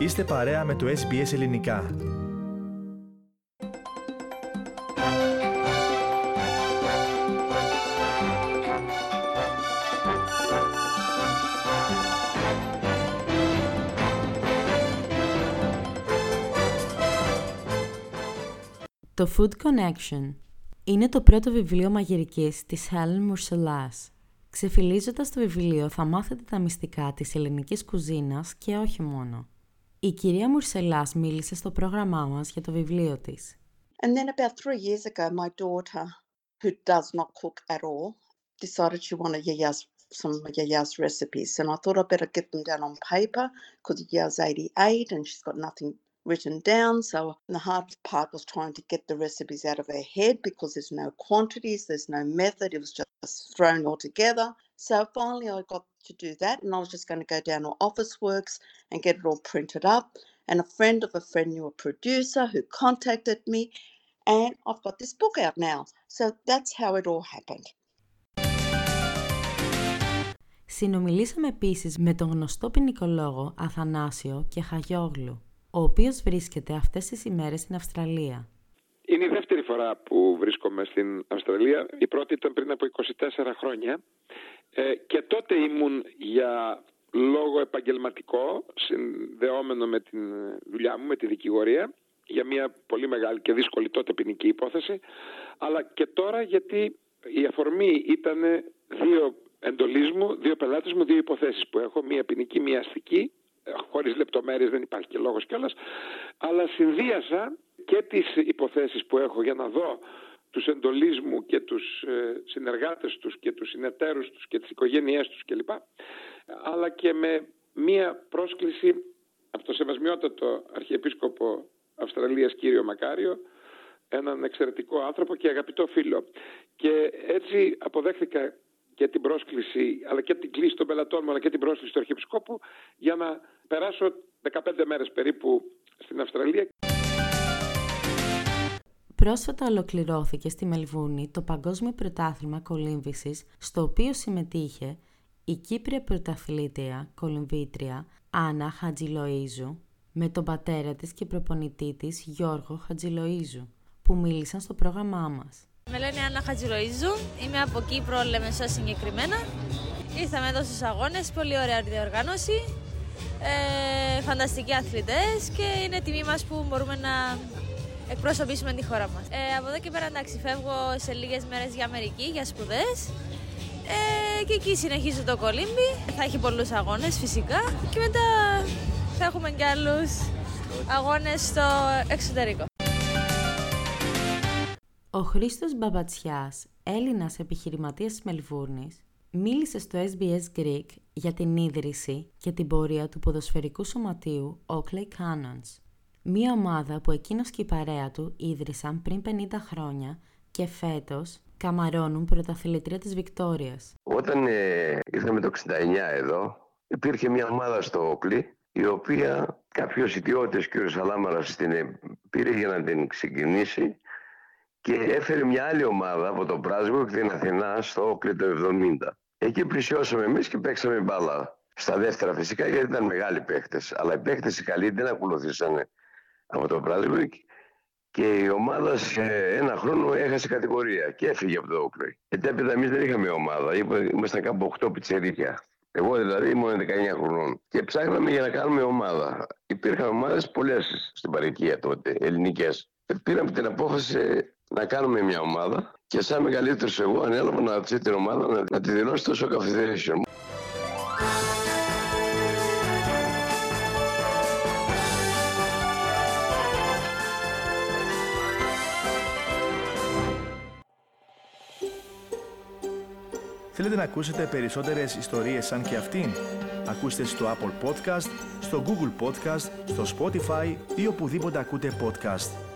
Είστε παρέα με το SBS Ελληνικά. Το Food Connection είναι το πρώτο βιβλίο μαγειρικής της Helen Mourselas. Ξεφυλίζοντας το βιβλίο θα μάθετε τα μυστικά της ελληνικής κουζίνας και όχι μόνο. Η κυρία Μουρσελάς μίλησε στο πρόγραμμά μας για το βιβλίο της. And then about three years ago, my daughter, who does not cook at all, decided she wanted Yaya's, some of Yaya's recipes. And I thought I'd better get them down on paper because Yaya's 88 and she's got nothing written down. So the hard part was trying to get the recipes out of her head because there's no quantities, there's no method. It was just thrown all together. So finally I got to do that and I was just going to go down to Officeworks and get it all printed up. And a friend of a friend knew a producer who contacted me and I've got this book out now. So that's how it all happened. Συνομιλήσαμε επίσης με τον γνωστό ποινικολόγο Αθανάσιο και Χαγιόγλου, Ο οποίος βρίσκεται αυτές τις ημέρες στην Αυστραλία. Είναι η δεύτερη φορά που βρίσκομαι στην Αυστραλία. Η πρώτη ήταν πριν από 24 χρόνια ε, και τότε ήμουν για λόγο επαγγελματικό συνδεόμενο με τη δουλειά μου, με τη δικηγορία για μια πολύ μεγάλη και δύσκολη τότε ποινική υπόθεση αλλά και τώρα γιατί η αφορμή ήταν δύο εντολής μου, δύο πελάτες μου, δύο υποθέσεις που έχω, μία ποινική, μία αστική χωρίς λεπτομέρειες δεν υπάρχει και λόγος κιόλας αλλά συνδύασα και τις υποθέσεις που έχω για να δω τους εντολείς μου και τους ε, συνεργάτες τους και τους συνεταίρους τους και τις οικογένειές τους κλπ. Αλλά και με μία πρόσκληση από το σεβασμιότατο Αρχιεπίσκοπο Αυστραλίας κύριο Μακάριο έναν εξαιρετικό άνθρωπο και αγαπητό φίλο. Και έτσι αποδέχθηκα και την πρόσκληση, αλλά και την κλίση των πελατών μου, αλλά και την πρόσκληση του Αρχιεπισκόπου για να περάσω 15 μέρες περίπου στην Αυστραλία. Πρόσφατα ολοκληρώθηκε στη Μελβούνι το Παγκόσμιο Πρωτάθλημα Κολύμβησης, στο οποίο συμμετείχε η Κύπρια Πρωταθλήτρια Κολυμβήτρια Άννα Χατζηλοΐζου με τον πατέρα της και προπονητή της Γιώργο Χατζηλοΐζου, που μίλησαν στο πρόγραμμά μας. Με λένε Άννα Χατζηλοΐζου, είμαι από Κύπρο, Λεμεσό συγκεκριμένα. Ήρθαμε εδώ στους αγώνες, πολύ ωραία διοργάνωση, ε, φανταστικοί αθλητές και είναι τιμή μας που μπορούμε να εκπροσωπήσουμε τη χώρα μας. Ε, από εδώ και πέρα εντάξει φεύγω σε λίγες μέρες για Αμερική, για σπουδές ε, και εκεί συνεχίζω το κολύμπι. Θα έχει πολλούς αγώνες φυσικά και μετά θα έχουμε και άλλους αγώνες στο εξωτερικό. Ο Χρήστος Μπαμπατσιάς, Έλληνας επιχειρηματίας της Μελβούρνης, μίλησε στο SBS Greek για την ίδρυση και την πορεία του ποδοσφαιρικού σωματείου Oakley Cannons, μία ομάδα που εκείνος και η παρέα του ίδρυσαν πριν 50 χρόνια και φέτος καμαρώνουν πρωταθλητρία της Βικτόριας. Όταν ε, ήρθαμε το 69 εδώ, υπήρχε μια ομάδα στο Oakley η οποία κάποιος ιδιώτης, κ. Σαλάμαρας, την ε, πήρε για να την ξεκινήσει και έφερε μια άλλη ομάδα από το Πράσβο και την Αθηνά στο Όκλι το 70. Εκεί πλησιώσαμε εμείς και παίξαμε μπάλα. Στα δεύτερα φυσικά γιατί ήταν μεγάλοι παίχτες. Αλλά οι παίχτες οι καλοί δεν ακολουθήσαν από το Πράσβο και η ομάδα σε ένα χρόνο έχασε κατηγορία και έφυγε από το Όκλι. Ετέπειτα εμείς δεν είχαμε ομάδα, ήμασταν κάπου 8 πιτσερίκια. Εγώ δηλαδή ήμουν 19 χρονών και ψάχναμε για να κάνουμε ομάδα. Υπήρχαν ομάδες πολλές στην παροικία τότε, ελληνικές. Πήραμε την απόφαση να κάνουμε μια ομάδα και σαν μεγαλύτερος εγώ ανέλαβα να αυτή την ομάδα να, να τη δηλώσω στο Soccer Federation. Θέλετε να ακούσετε περισσότερες ιστορίες σαν και αυτήν; Ακούστε στο Apple Podcast, στο Google Podcast, στο Spotify ή οπουδήποτε ακούτε podcast.